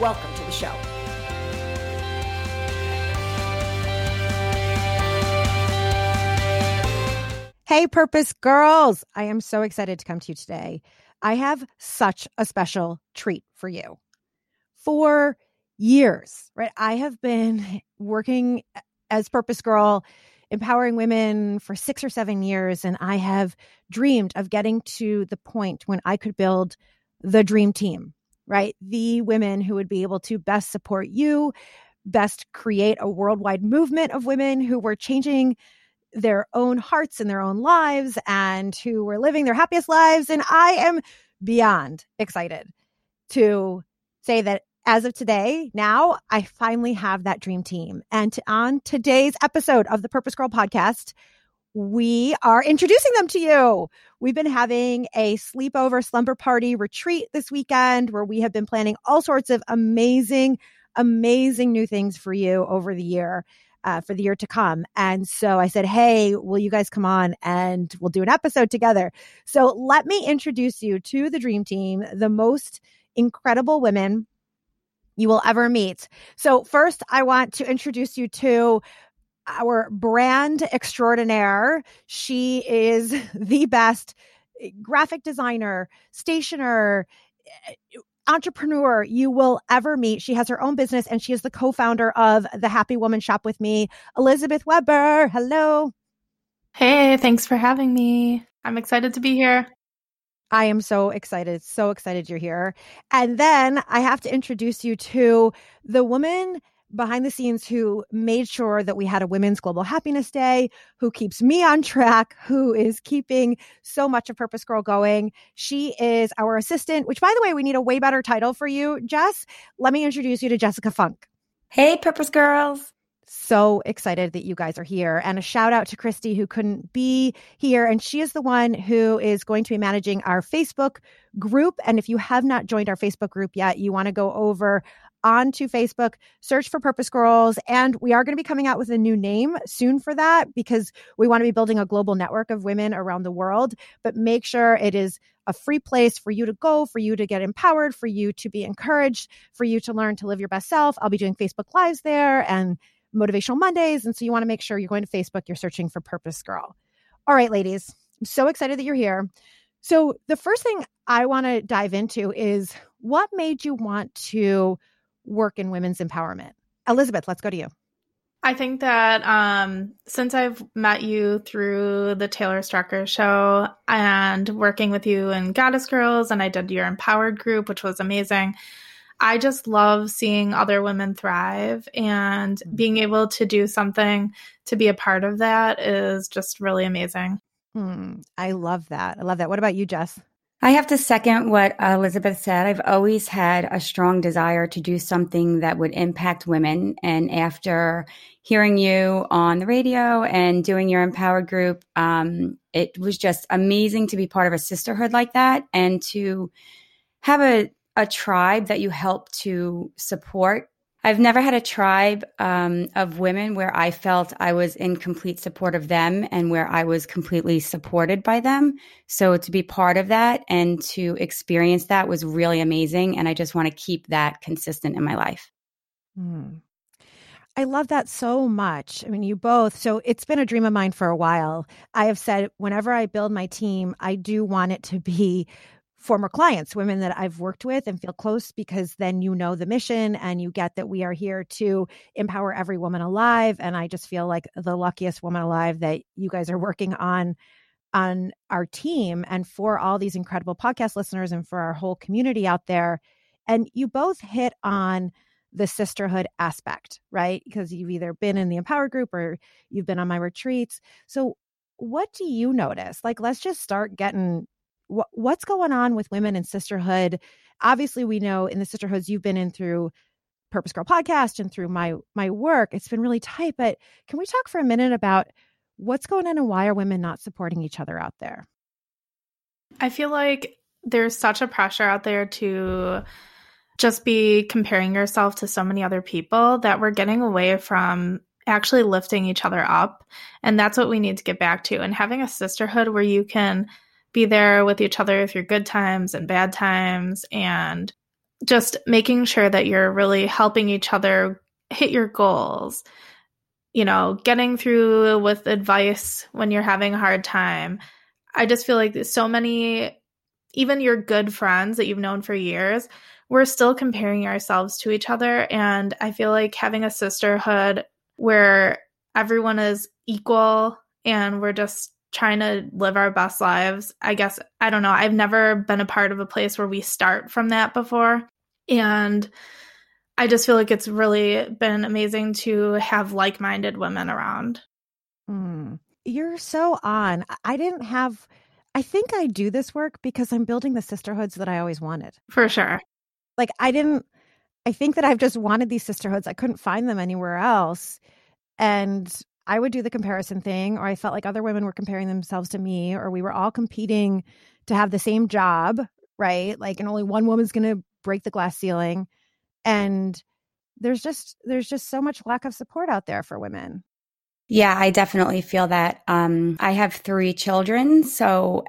Welcome to the show. Hey, Purpose Girls! I am so excited to come to you today. I have such a special treat for you. For years, right? I have been working as Purpose Girl, empowering women for six or seven years, and I have dreamed of getting to the point when I could build the dream team, right? The women who would be able to best support you, best create a worldwide movement of women who were changing their own hearts and their own lives and who were living their happiest lives. And I am beyond excited to say that as of today, now I finally have that dream team. And on today's episode of the Purpose Girl podcast, we are introducing them to you. We've been having a sleepover slumber party retreat this weekend where we have been planning all sorts of amazing, amazing new things for you over the year. Uh, for the year to come. And so I said, Hey, will you guys come on and we'll do an episode together? So let me introduce you to the dream team, the most incredible women you will ever meet. So first, I want to introduce you to our brand extraordinaire. She is the best eh, graphic designer, stationer, eh, entrepreneur you will ever meet. She has her own business and she is the co-founder of the Happy Woman Shop with me, Elizabeth Webber. Hello. Hey, thanks for having me. I'm excited to be here. I am so excited, so excited you're here. And then I have to introduce you to the woman behind the scenes who made sure that we had a Women's Global Happiness Day, who keeps me on track, who is keeping so much of Purpose Girl going. She is our assistant, which, by the way, we need a way better title for you, Jess. Let me introduce you to Jessica Funk. Hey, Purpose Girls. So excited that you guys are here. And a shout out to Christie, who couldn't be here. And she is the one who is going to be managing our Facebook group. And if you have not joined our Facebook group yet, you want to go over onto Facebook, search for Purpose Girls. And we are going to be coming out with a new name soon for that because we want to be building a global network of women around the world. But make sure it is a free place for you to go, for you to get empowered, for you to be encouraged, for you to learn to live your best self. I'll be doing Facebook Lives there and motivational Mondays. And so you want to make sure you're going to Facebook, you're searching for Purpose Girl. All right, ladies, I'm so excited that you're here. So, the first thing I want to dive into is what made you want to work in women's empowerment. Elizabeth, let's go to you. I think that um, since I've met you through the Taylor Strecker show and working with you in Goddess Girls, and I did your empowered group, which was amazing. I just love seeing other women thrive and mm-hmm. being able to do something to be a part of that is just really amazing. Hmm, I love that. I love that. What about you, Jess? I have to second what Elizabeth said. I've always had a strong desire to do something that would impact women. And after hearing you on the radio and doing your empowered group, um, it was just amazing to be part of a sisterhood like that and to have a, a tribe that you help to support I've never had a tribe um, of women where I felt I was in complete support of them and where I was completely supported by them. So to be part of that and to experience that was really amazing. And I just want to keep that consistent in my life. Hmm. I love that so much. I mean, you both. So it's been a dream of mine for a while. I have said whenever I build my team, I do want it to be former clients, women that I've worked with and feel close because then you know the mission and you get that we are here to empower every woman alive. And I just feel like the luckiest woman alive that you guys are working on on our team and for all these incredible podcast listeners and for our whole community out there. And you both hit on the sisterhood aspect, right? Because you've either been in the Empower group or you've been on my retreats. So, what do you notice? Like, let's just start getting what's going on with women in sisterhood? Obviously, we know in the sisterhoods you've been in through Purpose Girl podcast and through my my work, it's been really tight. But can we talk for a minute about what's going on and why are women not supporting each other out there? I feel like there's such a pressure out there to just be comparing yourself to so many other people that we're getting away from actually lifting each other up. And that's what we need to get back to. And having a sisterhood where you can be there with each other through good times and bad times and just making sure that you're really helping each other hit your goals. You know, getting through with advice when you're having a hard time. I just feel like so many, even your good friends that you've known for years, we're still comparing ourselves to each other. And I feel like having a sisterhood where everyone is equal and we're just trying to live our best lives. I guess, I don't know. I've never been a part of a place where we start from that before. And I just feel like it's really been amazing to have like minded women around. Mm, you're so on. I didn't have, I think I do this work because I'm building the sisterhoods that I always wanted. For sure. Like, I didn't I think that I've just wanted these sisterhoods. I couldn't find them anywhere else. And I would do the comparison thing, or I felt like other women were comparing themselves to me, or we were all competing to have the same job, right? Like, and only one woman's going to break the glass ceiling. And there's just there's just so much lack of support out there for women. Yeah, I definitely feel that. Um, I have three children, so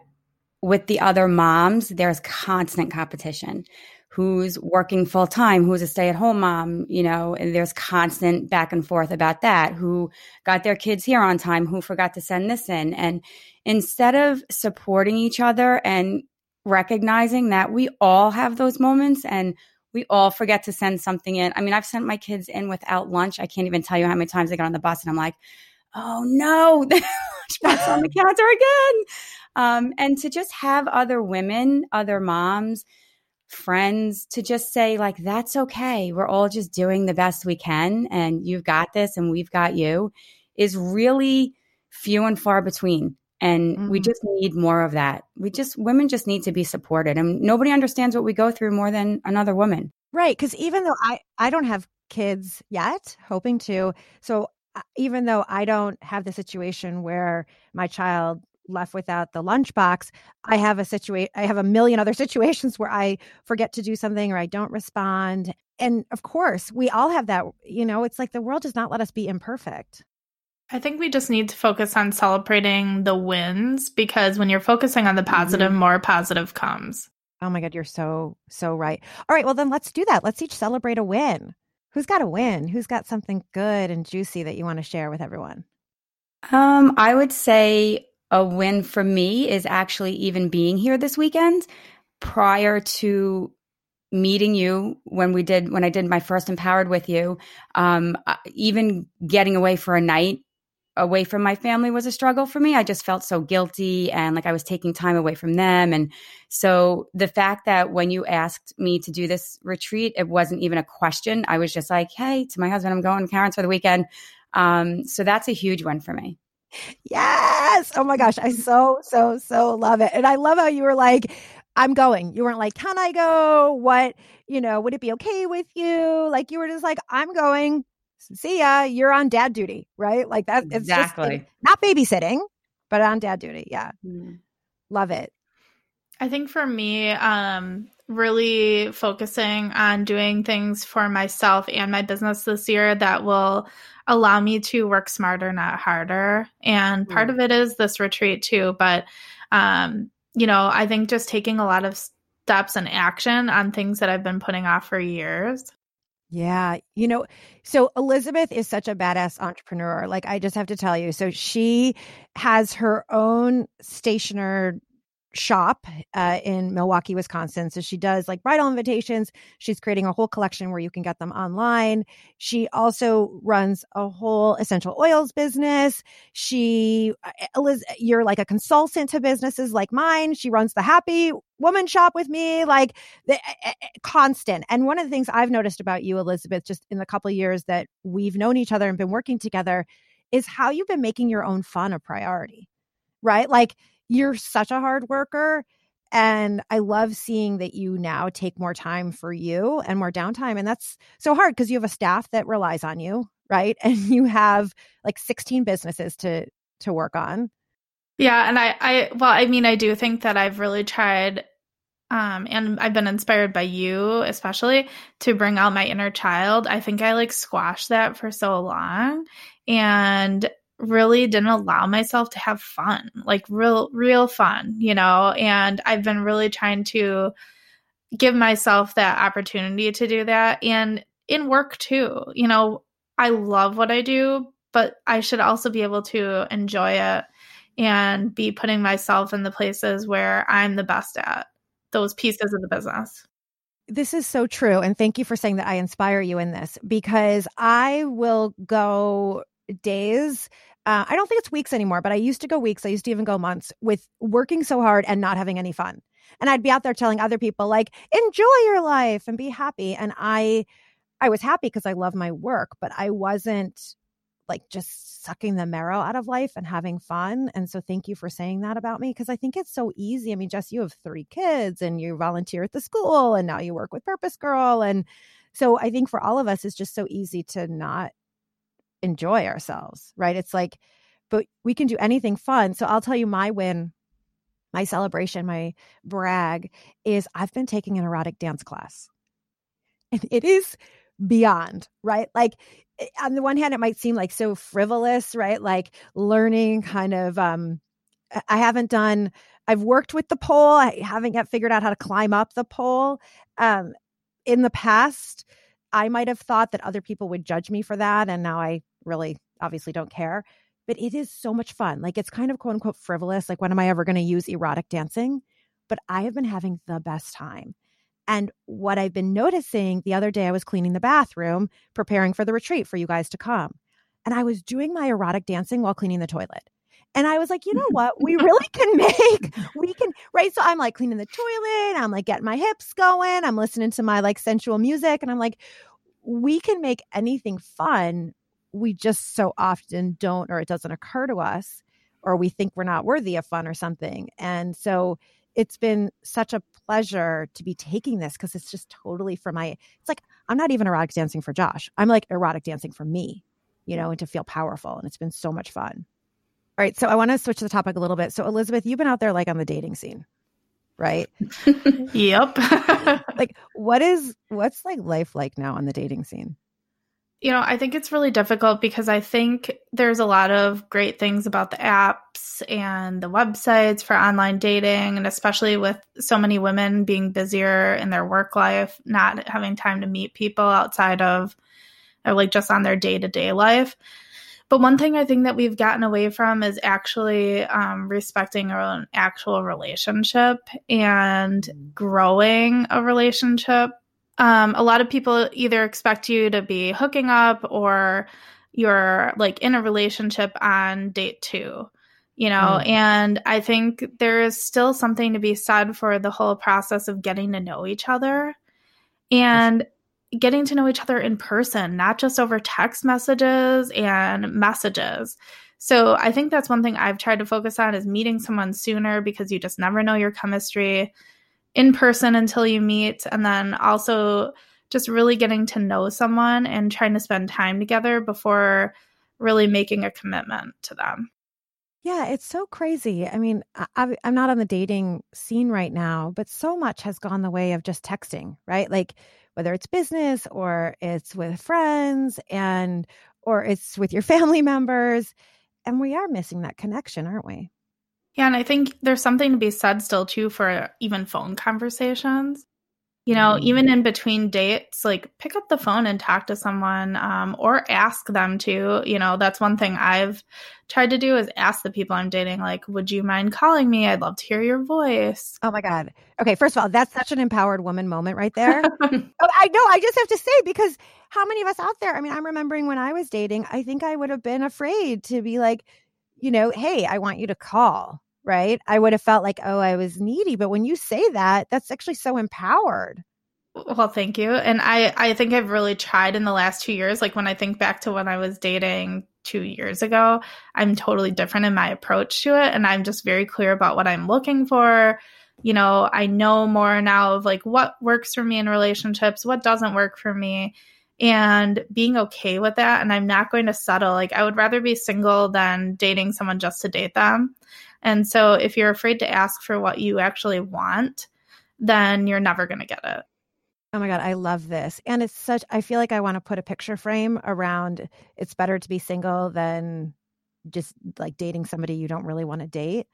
with the other moms, there's constant competition who's working full time, who's a stay at home mom, you know, and there's constant back and forth about that, who got their kids here on time, who forgot to send this in. And instead of supporting each other and recognizing that we all have those moments and we all forget to send something in. I mean, I've sent my kids in without lunch. I can't even tell you how many times I got on the bus and I'm like, oh no, the lunchbox on the counter again. Um, and to just have other women, other moms, friends to just say like that's okay. We're all just doing the best we can and you've got this and we've got you is really few and far between and mm-hmm. we just need more of that. We just women just need to be supported and nobody understands what we go through more than another woman. Right because even though i i don't have kids yet hoping to so uh, even though i don't have the situation where my child left without the lunchbox, I have a situation, I have a million other situations where I forget to do something or I don't respond. And of course, we all have that. You know, it's like the world does not let us be imperfect. I think we just need to focus on celebrating the wins because when you're focusing on the positive, mm-hmm. more positive comes. Oh my God, you're so, so right. All right, well, then let's do that. Let's each celebrate a win. Who's got a win? Who's got something good and juicy that you want to share with everyone? Um, I would say a win for me is actually even being here this weekend prior to meeting you when we did when i did my first empowered with you. Um, even getting away for a night away from my family was a struggle for me. I just felt so guilty and like i was taking time away from them. And so the fact that when you asked me to do this retreat it wasn't even a question. I was just like hey to my husband i'm going to Karen's for the weekend. Um, so that's a huge one for me Yes. Oh my gosh. I so, so, so love it. And I love how you were like, I'm going. You weren't like, can I go? What, you know, would it be okay with you? Like you were just like, I'm going. See ya. You're on dad duty, right? Like that. It's exactly. just not babysitting, but on dad duty. Yeah. Mm. Love it. I think for me, um, really focusing on doing things for myself and my business this year that will allow me to work smarter, not harder. And part mm. of it is this retreat too. But, um, you know, I think just taking a lot of steps and action on things that I've been putting off for years. Yeah. You know, so Elizabeth is such a badass entrepreneur. Like, I just have to tell you. So she has her own stationer shop uh, in Milwaukee, Wisconsin. So she does like bridal invitations. She's creating a whole collection where you can get them online. She also runs a whole essential oils business. She, uh, you're like a consultant to businesses like mine. She runs the Happy Woman Shop with me, like the, uh, constant. And one of the things I've noticed about you, Elizabeth, just in the couple years that we've known each other and been working together, is how you've been making your own fun a priority right? Like you're such a hard worker And I love seeing that you now take more time for you and more downtime. And that's so hard because you have a staff that relies on you, right? And you have like 16 businesses to to work on. Yeah, and I I well, I mean, I do think that I've really tried um, and I've been inspired by you, especially to bring out my inner child. I think I like squashed that for so long and really didn't allow myself to have fun, like real, real fun, you know? And I've been really trying to give myself that opportunity to do that. And in work too, you know, I love what I do, but I should also be able to enjoy it and be putting myself in the places where I'm the best at those pieces of the business. This is so true. And thank you for saying that I inspire you in this because I will go days. Uh, I don't think it's weeks anymore, but I used to go weeks. I used to even go months with working so hard and not having any fun. And I'd be out there telling other people, like, enjoy your life and be happy. And I, I was happy because I love my work, but I wasn't like just sucking the marrow out of life and having fun. And so thank you for saying that about me because I think it's so easy. I mean, Jess, you have three kids and you volunteer at the school and now you work with Purpose Girl. And so I think for all of us, it's just so easy to not enjoy ourselves, right? It's like, but we can do anything fun. So I'll tell you my win, my celebration, my brag is I've been taking an erotic dance class. And it is beyond, right? Like Eh, on the one hand, it might seem like so frivolous, right? Like learning kind of, um, I haven't done, I've worked with the pole. I haven't yet figured out how to climb up the pole. Um, in the past, I might have thought that other people would judge me for that. And now I really obviously don't care. But it is so much fun. Like it's kind of quote unquote frivolous. Like, when am I ever going to use erotic dancing? But I have been having the best time. And what I've been noticing the other day, I was cleaning the bathroom, preparing for the retreat for you guys to come. And I was doing my erotic dancing while cleaning the toilet. And I was like, you know what? We really can make, we can, right? So I'm like cleaning the toilet. I'm like getting my hips going. I'm listening to my like sensual music. And I'm like, we can make anything fun. We just so often don't, or it doesn't occur to us, or we think we're not worthy of fun or something. And so it's been such a pleasure to be taking this because it's just totally for my it's like i'm not even erotic dancing for josh. I'm like erotic dancing for me you know and to feel powerful and it's been so much fun. All right so i want to switch the topic a little bit. So elizabeth you've been out there like on the dating scene right? Yep. Like what is what's like life like now on the dating scene you know, I think it's really difficult because I think there's a lot of great things about the apps and the websites for online dating, and especially with so many women being busier in their work life, not having time to meet people outside of or like just on their day to day life. But one thing I think that we've gotten away from is actually um, respecting our own actual relationship and growing a relationship um, a lot of people either expect you to be hooking up or you're like in a relationship on date two you know? Mm. and i think there is still something to be said for the whole process of getting to know each other and getting to know each other in person not just over text messages and messages. So i think that's one thing i've tried to focus on is meeting someone sooner because you just never know your chemistry in person until you meet and then also just really getting to know someone and trying to spend time together before really making a commitment to them. Yeah, it's so crazy. I mean, I, am not on the dating scene right now, but so much has gone the way of just texting, right? Like whether it's business or it's with friends and or it's with your family members, and we are missing that connection, aren't we? Yeah, and I think there's something to be said still too for even phone conversations. You know, mm-hmm. even in between dates, like pick up the phone and talk to someone um, or ask them to. You know, that's one thing I've tried to do is ask the people I'm dating, like, would you mind calling me? I'd love to hear your voice. Oh my God. Okay, first of all, that's such an empowered woman moment right there. oh, I know. I just have to say, because how many of us out there? I mean, I'm remembering when I was dating, I think I would have been afraid to be like, you know, hey, I want you to call, right? I would have felt like, oh, I was needy. But when you say that, that's actually so empowered. Well, thank you. And I, I think I've really tried in the last two years. Like when I think back to when I was dating two years ago, I'm totally different in my approach to it. And I'm just very clear about what I'm looking for. you know, I know more now of like what works for me in relationships, what doesn't work for me, and being okay with that. And I'm not going to settle. Like, I would rather be single than dating someone just to date them. And so, if you're afraid to ask for what you actually want, then you're never going to get it. Oh my God, I love this. And it's such, I feel like I want to put a picture frame around it's better to be single than just like dating somebody you don't really want to date.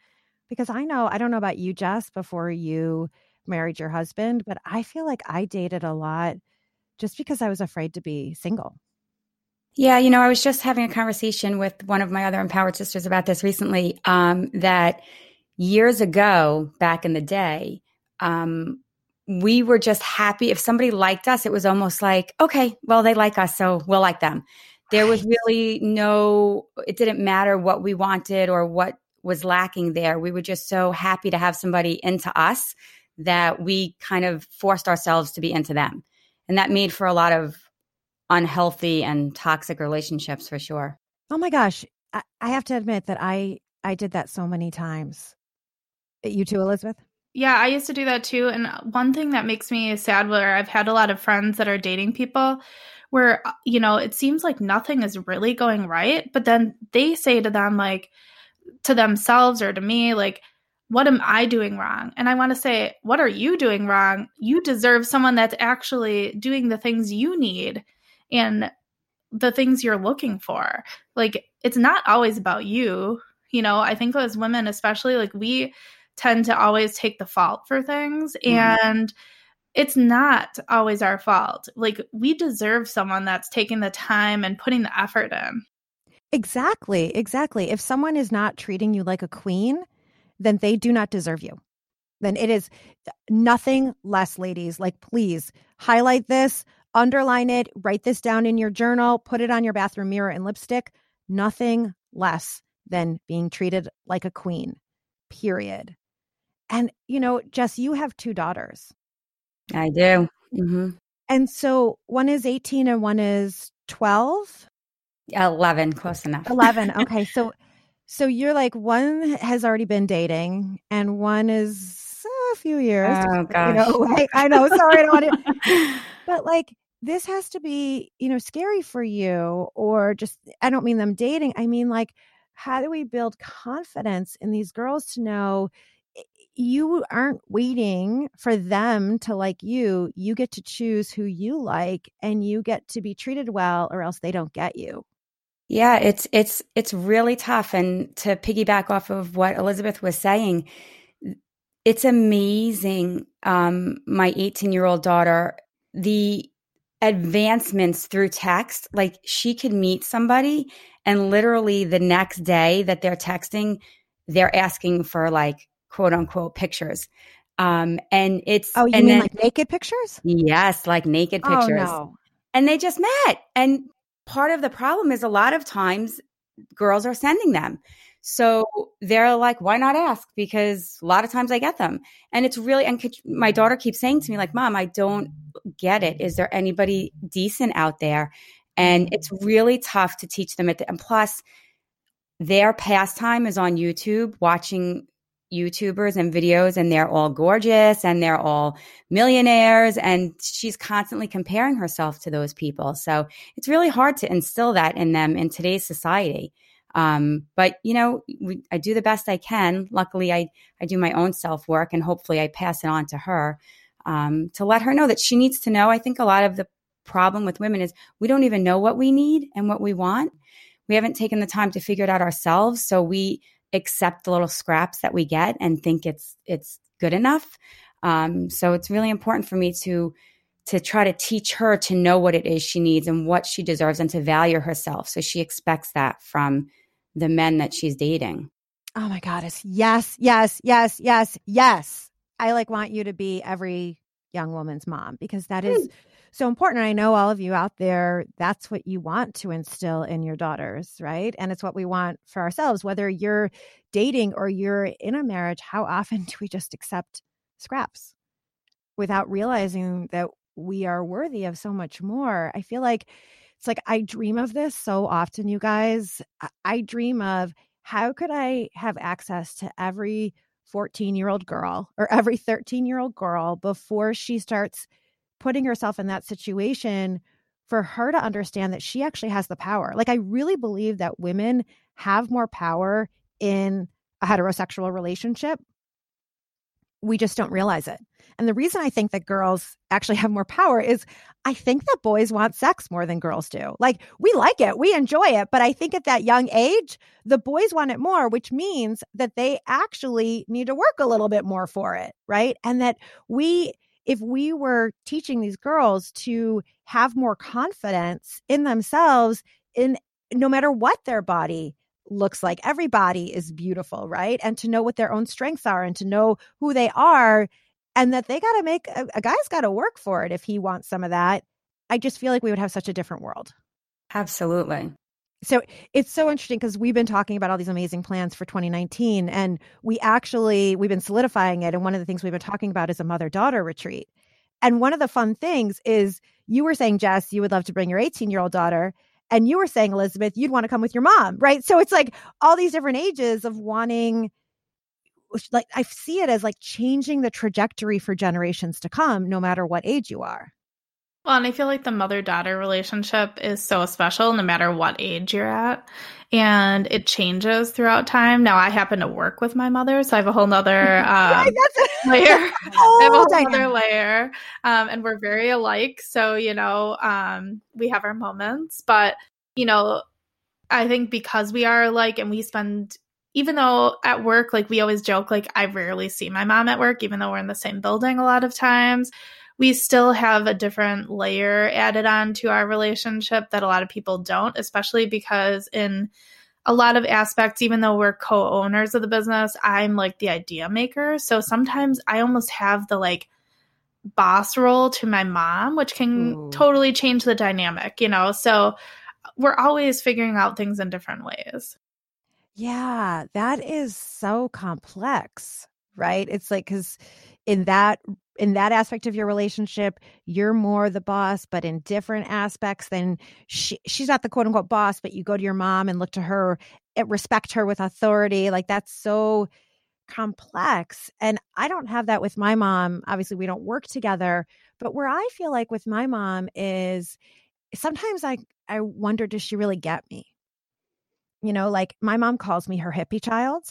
Because I know, I don't know about you, Jess, before you married your husband, but I feel like I dated a lot just because I was afraid to be single. Yeah, you know, I was just having a conversation with one of my other empowered sisters about this recently. Um, that years ago, back in the day, um, we were just happy if somebody liked us. It was almost like, okay, well, they like us, so we'll like them. There was really no, it didn't matter what we wanted or what was lacking there. We were just so happy to have somebody into us that we kind of forced ourselves to be into them. And that made for a lot of unhealthy and toxic relationships for sure. Oh my gosh. I, I have to admit that I I did that so many times. Uh, you too, Elizabeth? Yeah, I used to do that too. And one thing that makes me sad where I've had a lot of friends that are dating people where, uh, you know, it seems like nothing is really going right. But then they say to them, like, to themselves or to me, like, what am I doing wrong? And I want to say, what are you doing wrong? You deserve someone that's actually doing the things you need and the things you're looking for. Like, it's not always about you. You know, I think as women, especially, like, we tend to always take the fault for things. Mm-hmm. And it's not always our fault. Like, we deserve someone that's taking the time and putting the effort in. Exactly. Exactly. If someone is not treating you like a queen, then they do not deserve you. Then it is nothing less, ladies. Like, please highlight this, underline it, write this down in your journal, put it on your bathroom mirror and lipstick. Nothing less than being treated like a queen, period. And, you know, Jess, you have two daughters. I do. Mm-hmm. And so one is 18 and one is 12. 11, close enough. 11. Okay. So so you're like one has already been dating and one is a few years. Oh gosh. You know, I, I know. Sorry, I don't want to. But like this has to be, you know, scary for you or just I don't mean them dating. I mean like how do we build confidence in these girls to know eh, you aren't waiting for them to like you. You get to choose who you like and you get to be treated well or else they don't get you. Yeah, it's it's it's really tough and to piggyback off of what Elizabeth was saying, it's amazing um my 18-year-old daughter the advancements through text like she could meet somebody and literally the next day that they're texting they're asking for like quote unquote pictures. Um, and it's oh, you and mean then, like naked pictures? Yes, like naked oh, pictures. Oh, no. And they just met. And part of the problem is a lot of times girls are sending them. So they're like, why not ask? Because a lot of times I get them. And it's really, and my daughter keeps saying to me, like, mom, I don't get it. Is there anybody decent out there? And mm-hmm. it's really tough to teach them. At the, and plus, their pastime is on YouTube, watching YouTubers and videos and they're all gorgeous and they're all millionaires and she's constantly comparing herself to those people. So it's really hard to instill that in them in today's society. Um, but you know, we, I do the best I can. Luckily, I I do my own self work and hopefully I pass it on to her um, to let her know that she needs to know. I think a lot of the problem with women is we don't even know what we need and what we want. We haven't taken the time to figure it out ourselves. So we accept the little scraps that we get and think it's it's good enough. Um, so it's really important for me to to try to teach her to know what it is she needs and what she deserves and to value herself. So she expects that from the men that she's dating. Oh my goddess. Yes, yes, yes, yes, yes. I like want you to be every young woman's mom because that is so important. I know all of you out there, that's what you want to instill in your daughters, right? And it's what we want for ourselves, whether you're dating or you're in a marriage. How often do we just accept scraps without realizing that we are worthy of so much more? I feel like it's like I dream of this so often, you guys. I dream of how could I have access to every 14 year old girl or every 13 year old girl before she starts putting herself in that situation for her to understand that she actually has the power. Like, I really believe that women have more power in a heterosexual relationship. We just don't realize it. And the reason I think that girls actually have more power is I think that boys want sex more than girls do. Like, we like it, we enjoy it. But I think at that young age, the boys want it more, which means that they actually need to work a little bit more for it. Right. And that we, if we were teaching these girls to have more confidence in themselves in no matter what their body looks like everybody is beautiful right? And to know what their own strengths are and to know who they are and that they got to make a, a guy's got to work for it if he wants some of that i just feel like we would have such a different world. Absolutely so it's so interesting because we've been talking about all these amazing plans for 2019 and we actually we've been solidifying it and one of the things we've been talking about is a mother daughter retreat. And one of the fun things is you were saying jess you would love to bring your 18 year old daughter and you were saying elizabeth you'd want to come with your mom right? So it's like all these different ages of wanting like i see it as like changing the trajectory for generations to come no matter what age you are well, and I feel like the mother daughter relationship is so special no matter what age you're at. And it changes throughout time. Now, I happen to work with my mother, so I have a whole nother um, layer. I have a whole other layer. Um, and we're very alike. So, you know, um, we have our moments. But, you know, I think because we are alike and we spend even though at work, like we always joke, like I rarely see my mom at work, even though we're in the same building a lot of times we still have a different layer added on to our relationship that a lot of people don't, especially because in a lot of aspects, even though we're co owners of the business, I'm like the idea maker. So sometimes I almost have the like boss role to my mom, which can Ooh. totally change the dynamic, you know? So uh, we're always figuring out things in different ways. Yeah, that is so complex, right? It's like, because in that in that aspect of your relationship, you're more the boss, but in different aspects, then she, she's not the quote unquote boss, but you go to your mom and look to her, eh, respect her with authority. Like that's so complex. And I don't have that with my mom. Obviously, we don't work together, but where I feel like with my mom is sometimes I, I wonder, does she really get me? You know, like my mom calls me her hippie child.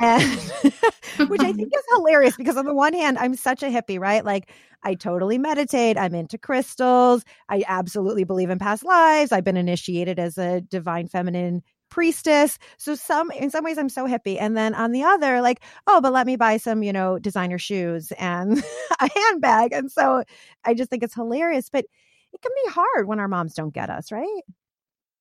And which I think is hilarious because on the one hand, I'm such a hippie, right? Like I totally meditate. I'm into crystals. I absolutely believe in past lives. I've been initiated as a divine feminine priestess. So some in some ways I'm so hippie. And then on the other, like, oh, but let me buy some, you know, designer shoes and a handbag. And so I just think it's hilarious. But it can be hard when our moms don't get us, right?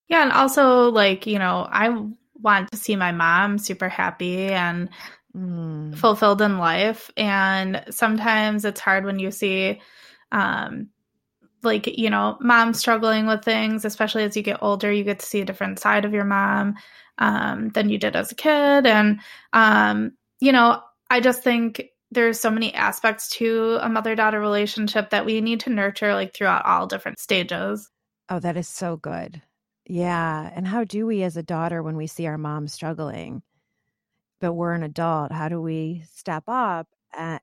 Yeah. And also like, you know, I want to see my mom super happy and mm. fulfilled in life. And sometimes it's hard when you see, um, like, you know, mom struggling with things, especially as you get older, you get to see a different side of your mom um, than you did as a kid. And, um, you know, I just think there's so many aspects to a mother daughter relationship that we need to nurture like throughout all different stages. Oh, that is so good. Yeah. And how do we as a daughter when we see our mom struggling? But we're an adult. How do we step up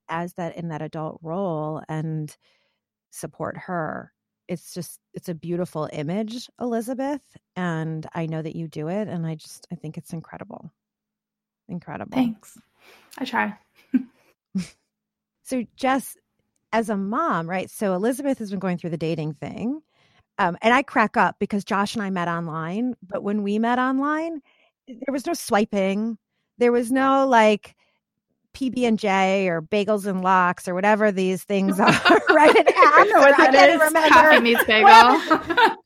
as that in that adult role and support her? It's just, it's a beautiful image, Elizabeth. And I know that you do it. And I just, I think it's incredible. Incredible. Thanks. I try. so, Jess, as a mom, right? So, Elizabeth has been going through the dating thing um, and I crack up because Josh and I met online, but when we met online, there was no swiping. There was no like PB and J or bagels and lox or whatever these things are, right? An I know what that is. Remember. Coffee meets bagel.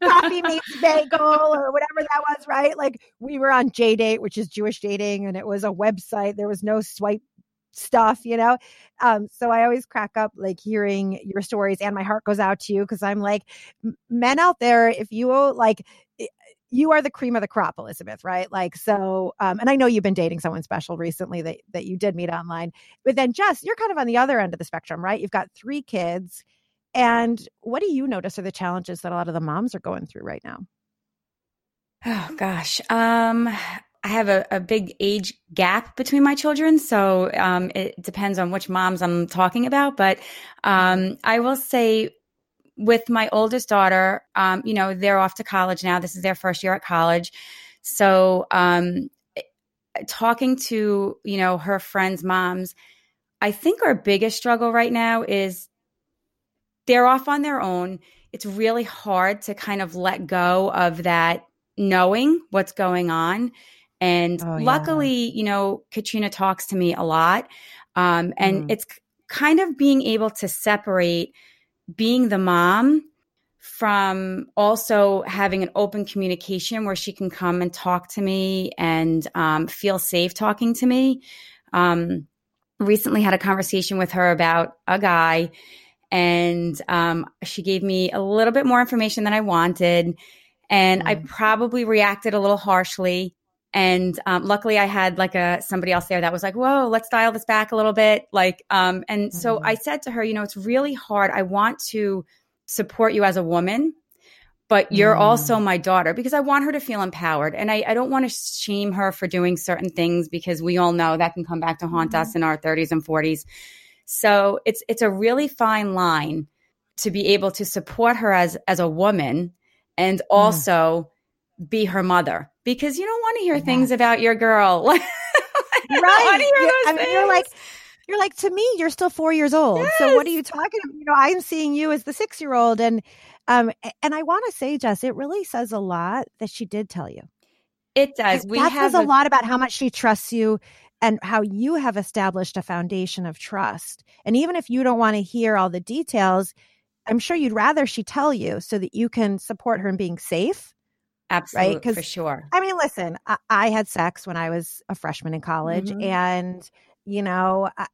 coffee meets bagel or whatever that was, right? Like we were on J Date, which is Jewish dating, and it was a website. There was no swipe stuff, you know? Um, so I always crack up like hearing your stories and my heart goes out to you because I'm like, men out there, if you like, you are the cream of the crop, Elizabeth, right? Like, so, um, and I know you've been dating someone special recently that, that you did meet online, but then Jess, you're kind of on the other end of the spectrum, right? You've got three kids. And what do you notice are the challenges that a lot of the moms are going through right now? Oh gosh. Um I have a, a big age gap between my children, so um, it depends on which moms I'm talking about. But um, I will say, with my oldest daughter, um, you know, they're off to college now. This is their first year at college, so um, talking to you know her friends' moms, I think our biggest struggle right now is they're off on their own. It's really hard to kind of let go of that knowing what's going on and oh, luckily, yeah. you know, Katrina talks to me a lot. Um, and mm. it's kind of being able to separate being the mom from also having an open communication where she can come and talk to me and um, feel safe talking to me. Um, recently had a conversation with her about a guy and um, she gave me a little bit more information than I wanted. And mm. I probably reacted a little harshly. And um, luckily, I had like a somebody else there that was like, "Whoa, let's dial this back a little bit." Like, um, and mm-hmm. so I said to her, "You know, it's really hard. I want to support you as a woman, but you're mm. also my daughter because I want her to feel empowered, and I, I don't want to shame her for doing certain things because we all know that can come back to haunt mm-hmm. us in our 30s and 40s. So it's it's a really fine line to be able to support her as as a woman and mm. also." Mm be her mother because you don't want to hear yes. things about your girl. right. I mean, you're like, you're like, to me, you're still four years old. Yes. So what are you talking about? You know, I'm seeing you as the six year old. And, um, and I want to say, Jess, it really says a lot that she did tell you. It does. We that says a, a lot about how much she trusts you and how you have established a foundation of trust. And even if you don't want to hear all the details, I'm sure you'd rather she tell you so that you can support her in being safe Absolutely, right? Because for sure. I mean, listen, I, I, had sex when I was a freshman in college, mm-hmm. and you know, I,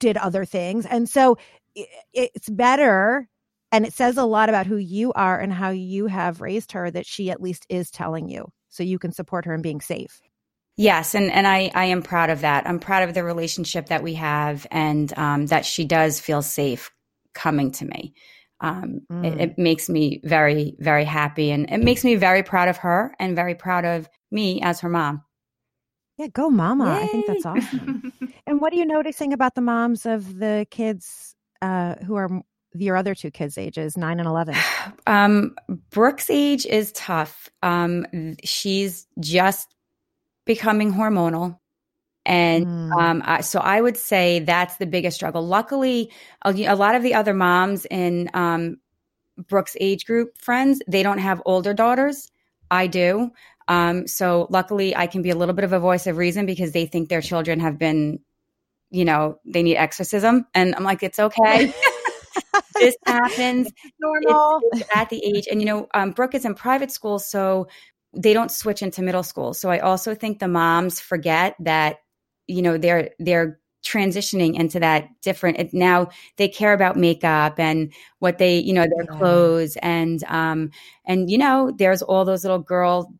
did other things, and so it, it's better. And it says a lot about who you are and how you have raised her that she at least is telling you, so you can support her in being safe. Yes, and and I I am proud of that. I'm proud of the relationship that we have, and um, that she does feel safe coming to me um, mm. it, it, makes me very, very happy. And it makes me very proud of her and very proud of me as her mom. Yeah, go mama. Yay. I think that's awesome. and what are you noticing about the moms of the kids uh, who are your other two kids' ages, nine and 11? Um, Brooke's age is tough. Um, she's just becoming hormonal. And mm. um, I, so I would say that's the biggest struggle. Luckily, a, a lot of the other moms in um, Brooke's age group friends, they don't have older daughters. I do. Um, so luckily, I can be a little bit of a voice of reason because they think their children have been, you know, they need exorcism. And I'm like, it's okay. this happens. Normal. It's, it's at the age. And, you know, um, Brooke is in private school. So they don't switch into middle school. So I also think the moms forget that you know they're they're transitioning into that different it, now they care about makeup and what they you know their yeah. clothes and um and you know there's all those little girl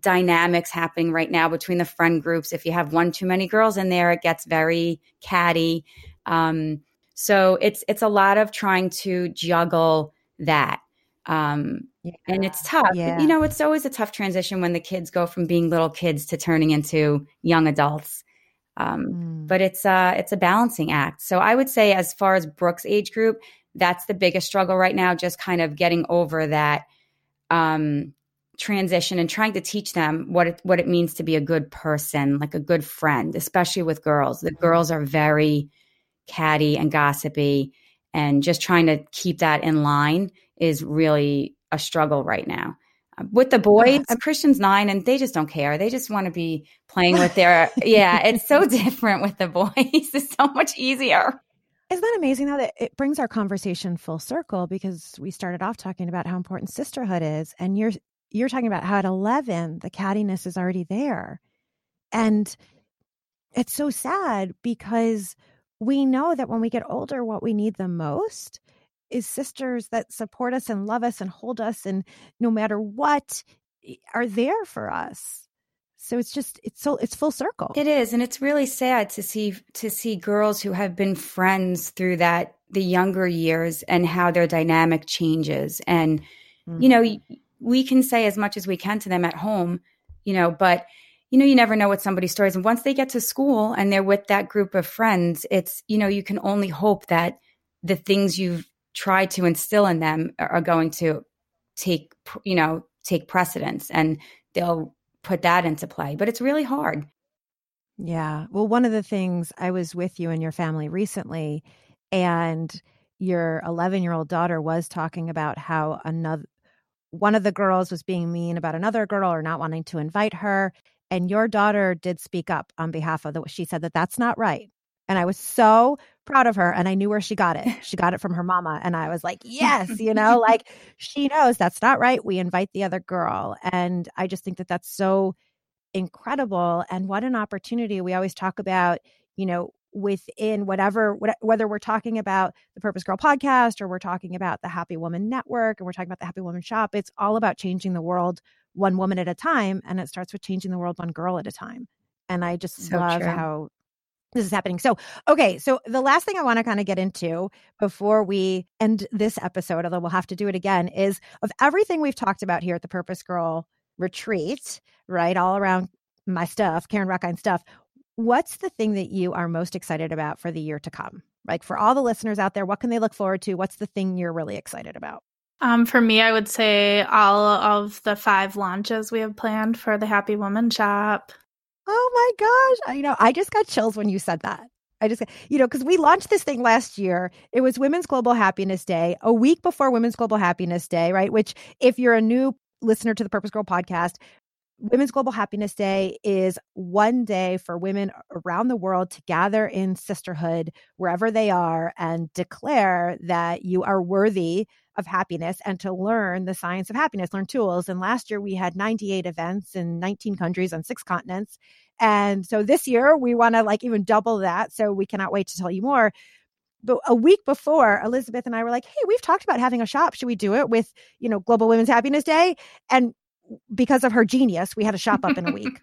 dynamics happening right now between the friend groups if you have one too many girls in there it gets very catty um so it's it's a lot of trying to juggle that um yeah. and it's tough yeah. you know it's always a tough transition when the kids go from being little kids to turning into young adults um, mm. But it's a it's a balancing act. So I would say, as far as Brooke's age group, that's the biggest struggle right now. Just kind of getting over that um, transition and trying to teach them what it, what it means to be a good person, like a good friend, especially with girls. The girls are very catty and gossipy, and just trying to keep that in line is really a struggle right now. With the boys, Christian's nine and they just don't care. They just want to be playing with their, yeah, it's so different with the boys. It's so much easier. Isn't that amazing though that it brings our conversation full circle because we started off talking about how important sisterhood is and you're you're talking about how at 11 the cattiness is already there. And it's so sad because we know that when we get older what we need the most is sisters that support us and love us and hold us and no matter what are there for us so it's just it's so it's full circle it is and it's really sad to see to see girls who have been friends through that the younger years and how their dynamic changes and mm-hmm. you know we can say as much as we can to them at home you know but you know, you never know what somebody's story is. And once they get to school and they're with that group of friends, it's, you know, you can only hope that the things you've tried to instill in them are going to take, you know, take precedence and they'll put that into play. But it's really hard. Yeah. Well, one of the things I was with you and your family recently, and your 11 year old daughter was talking about how another one of the girls was being mean about another girl or not wanting to invite her and your daughter did speak up on behalf of the she said that that's not right and i was so proud of her and i knew where she got it she got it from her mama and i was like yes you know like she knows that's not right we invite the other girl and i just think that that's so incredible and what an opportunity we always talk about you know within whatever whether we're talking about the purpose girl podcast or we're talking about the happy woman network and we're talking about the happy woman shop it's all about changing the world one woman at a time and it starts with changing the world one girl at a time and i just so love true. how this is happening so okay so the last thing i want to kind of get into before we end this episode although we'll have to do it again is of everything we've talked about here at the purpose girl retreat right all around my stuff karen rockine stuff what's the thing that you are most excited about for the year to come? Like for all the listeners out there, what can they look forward to? What's the thing you're really excited about? Um, for me, I would say all of the five launches we have planned for the Happy Woman Shop. Oh my gosh. You know, I just got chills when you said that. I just, you know, because we launched this thing last year. It was Women's Global Happiness Day, a week before Women's Global Happiness Day, right? Which, if you're a new listener to the Purpose Girl podcast, Women's Global Happiness Day is one day for women around the world to gather in sisterhood wherever they are and declare that you are worthy of happiness and to learn the science of happiness, learn tools. And last year we had 98 events in 19 countries on six continents. And so this year we want to like even double that. So we cannot wait to tell you more but a week before elizabeth and i were like hey we've talked about having a shop should we do it with you know global women's happiness day and because of her genius, we had a shop up in a week.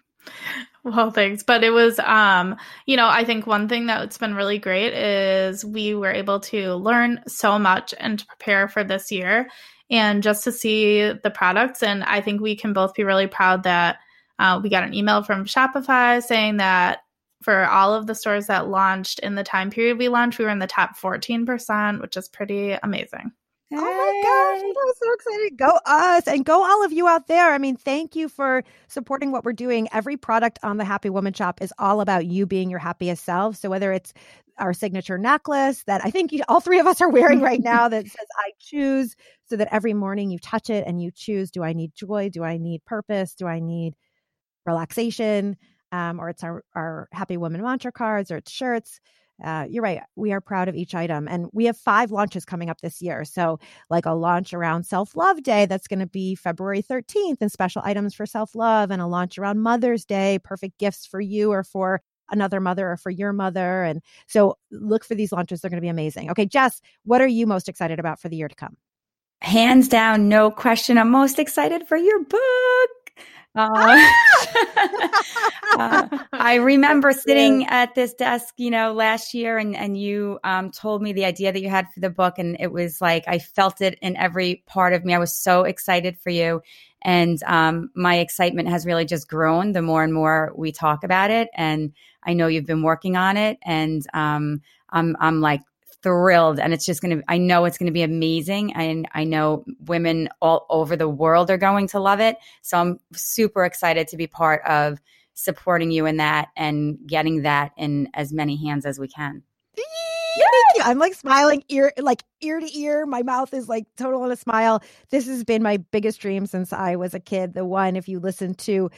well, thanks. But it was, um, you know, I think one thing that's been really great is we were able to learn so much and to prepare for this year and just to see the products. And I think we can both be really proud that uh, we got an email from Shopify saying that for all of the stores that launched in the time period we launched, we were in the top 14%, which is pretty amazing. Oh my gosh, I'm so excited. Go us and go all of you out there. I mean, thank you for supporting what we're doing. Every product on the Happy Woman shop is all about you being your happiest self. So whether it's our signature necklace that I think all three of us are wearing right now that says I choose so that every morning you touch it and you choose do I need joy? Do I need purpose? Do I need relaxation? Um, or it's our, our Happy Woman mantra cards or it's shirts uh, you're right. We are proud of each item. And we have five launches coming up this year. So, like a launch around Self Love Day, that's going to be February 13th, and special items for self love, and a launch around Mother's Day, perfect gifts for you or for another mother or for your mother. And so, look for these launches. They're going to be amazing. Okay, Jess, what are you most excited about for the year to come? Hands down, no question. I'm most excited for your book. Uh, uh, I remember sitting at this desk, you know, last year, and and you um, told me the idea that you had for the book, and it was like I felt it in every part of me. I was so excited for you, and um, my excitement has really just grown the more and more we talk about it. And I know you've been working on it, and um, I'm I'm like thrilled and it's just going to i know it's going to be amazing and i know women all over the world are going to love it so i'm super excited to be part of supporting you in that and getting that in as many hands as we can Thank you. I'm like smiling ear like ear to ear. My mouth is like total on a smile. This has been my biggest dream since I was a kid. The one, if you listen to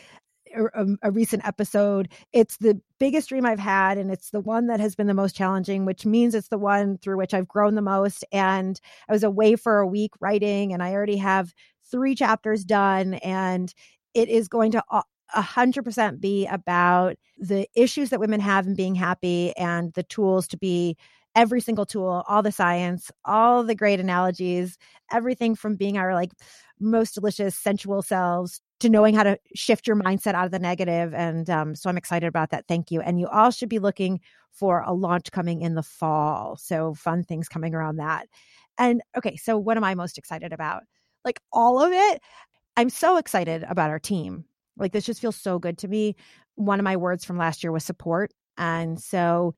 a, a, recent episode. It's the biggest dream I've had, and it's the one that has been the most challenging, which means it's the one through which I've grown the most. And I was away for a week writing, and I already have three chapters done, and it is going to a hundred percent be about the issues that women have in being happy and the tools to be every single tool, all the science, all the great analogies, everything from being our like most delicious sensual selves to knowing how to shift your mindset out of the negative. And um, so I'm excited about that. Thank you. And you all should be looking for a launch coming in the fall. So fun things coming around that. And okay, so what am I most excited about? Like all of it. I'm so excited about our team. Like this just feels so good to me. one of my words from last year was support. And so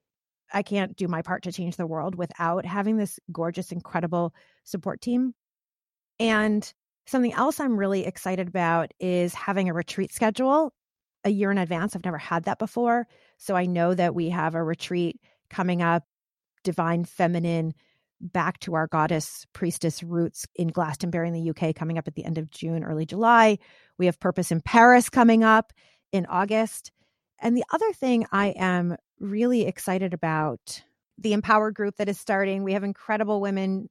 I can't do my part to change the world without having this gorgeous, incredible support team. And something else I'm really excited about is having a retreat schedule a year in advance. I've never had that before. So I know that we have a retreat coming up, Divine Feminine, back to our goddess priestess roots in Glastonbury in the UK coming up at the end of June, early July. We have Purpose in Paris coming up in August. And the other thing I am really excited about the empowered group that is starting we have incredible women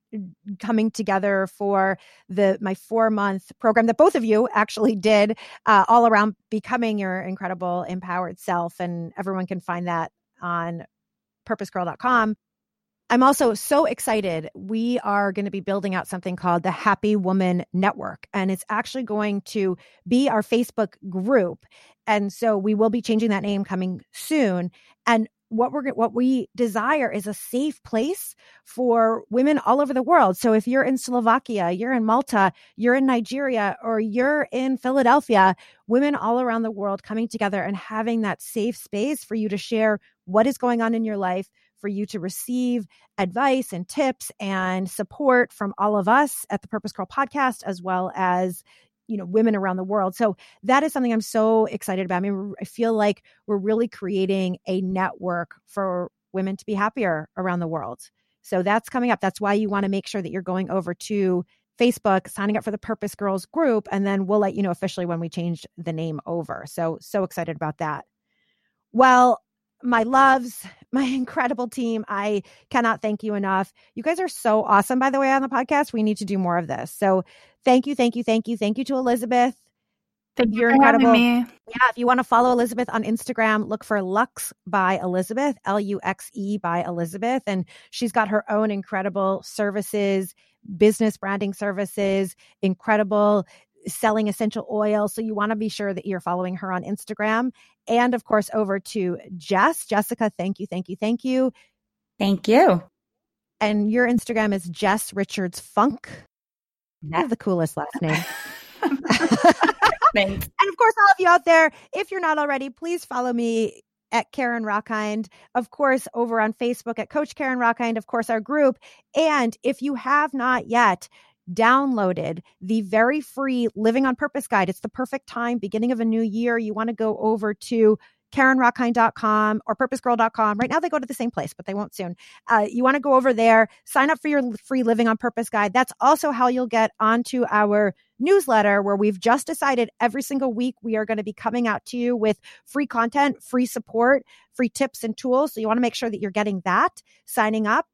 coming together for the my four month program that both of you actually did uh, all around becoming your incredible empowered self and everyone can find that on purposegirl.com I'm also so excited. We are going to be building out something called the Happy Woman Network, and it's actually going to be our Facebook group. And so we will be changing that name coming soon. And what we're what we desire is a safe place for women all over the world. So if you're in Slovakia, you're in Malta, you're in Nigeria, or you're in Philadelphia, women all around the world coming together and having that safe space for you to share what is going on in your life, for you to receive advice and tips and support from all of us at the Purpose Girl podcast, as well as you know women around the world so that is something i'm so excited about i mean i feel like we're really creating a network for women to be happier around the world so that's coming up that's why you want to make sure that you're going over to facebook signing up for the purpose girls group and then we'll let you know officially when we change the name over so so excited about that well my loves, my incredible team. I cannot thank you enough. You guys are so awesome, by the way, on the podcast. We need to do more of this. So thank you, thank you, thank you. Thank you to Elizabeth. Thank You're you incredible. Yeah, if you want to follow Elizabeth on Instagram, look for Luxe by Elizabeth, L U X E by Elizabeth. And she's got her own incredible services, business branding services, incredible selling essential oil. So you want to be sure that you're following her on Instagram. And of course, over to Jess. Jessica, thank you, thank you, thank you. Thank you. And your Instagram is Jess Richards Funk. Have the coolest last name. And of course, all of you out there, if you're not already, please follow me at Karen Rockhind, of course, over on Facebook at Coach Karen Rockhind, of course, our group. And if you have not yet, downloaded the very free Living on Purpose guide. It's the perfect time, beginning of a new year. You want to go over to KarenRockhind.com or purposegirl.com. Right now, they go to the same place, but they won't soon. Uh, you want to go over there, sign up for your free Living on Purpose guide. That's also how you'll get onto our newsletter, where we've just decided every single week we are going to be coming out to you with free content, free support, free tips and tools. So you want to make sure that you're getting that, signing up.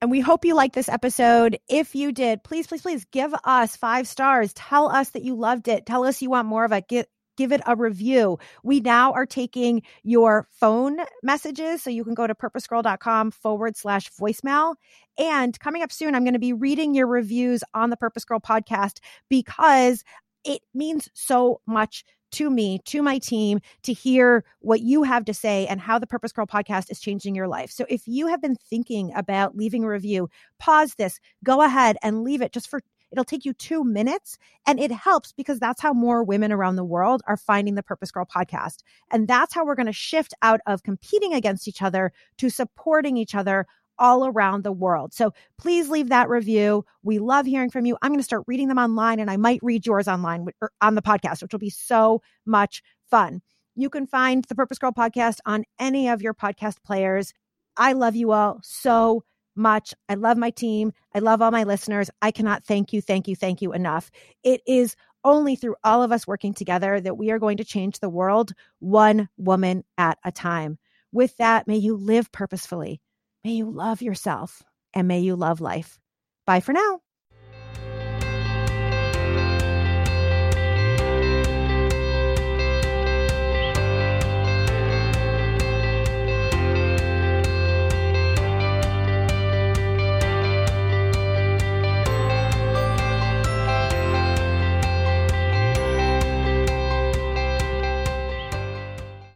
And we hope you like this episode. If you did, please, please, please give us five stars. Tell us that you loved it. Tell us you want more of it. Get, give it a review. We now are taking your phone messages. So you can go to purposegirl.com forward slash voicemail. And coming up soon, I'm going to be reading your reviews on the Purpose Girl podcast because it means so much to me, to my team, to hear what you have to say and how the Purpose Girl podcast is changing your life. So if you have been thinking about leaving a review, pause this, go ahead and leave it just for It'll take you two minutes and it helps because that's how more women around the world are finding the Purpose Girl podcast. And that's how we're going to shift out of competing against each other to supporting each other all around the world. So please leave that review. We love hearing from you. I'm going to start reading them online and I might read yours online or er, on the podcast, which will be so much fun. You can find the Purpose Girl podcast on any of your podcast players. I love you all so much. I love my team. I love all my listeners. I cannot thank you, thank you, thank you enough. It is only through all of us working together that we are going to change the world one woman at a time. With that, may you live purposefully May you love yourself and may you love life. Bye for now.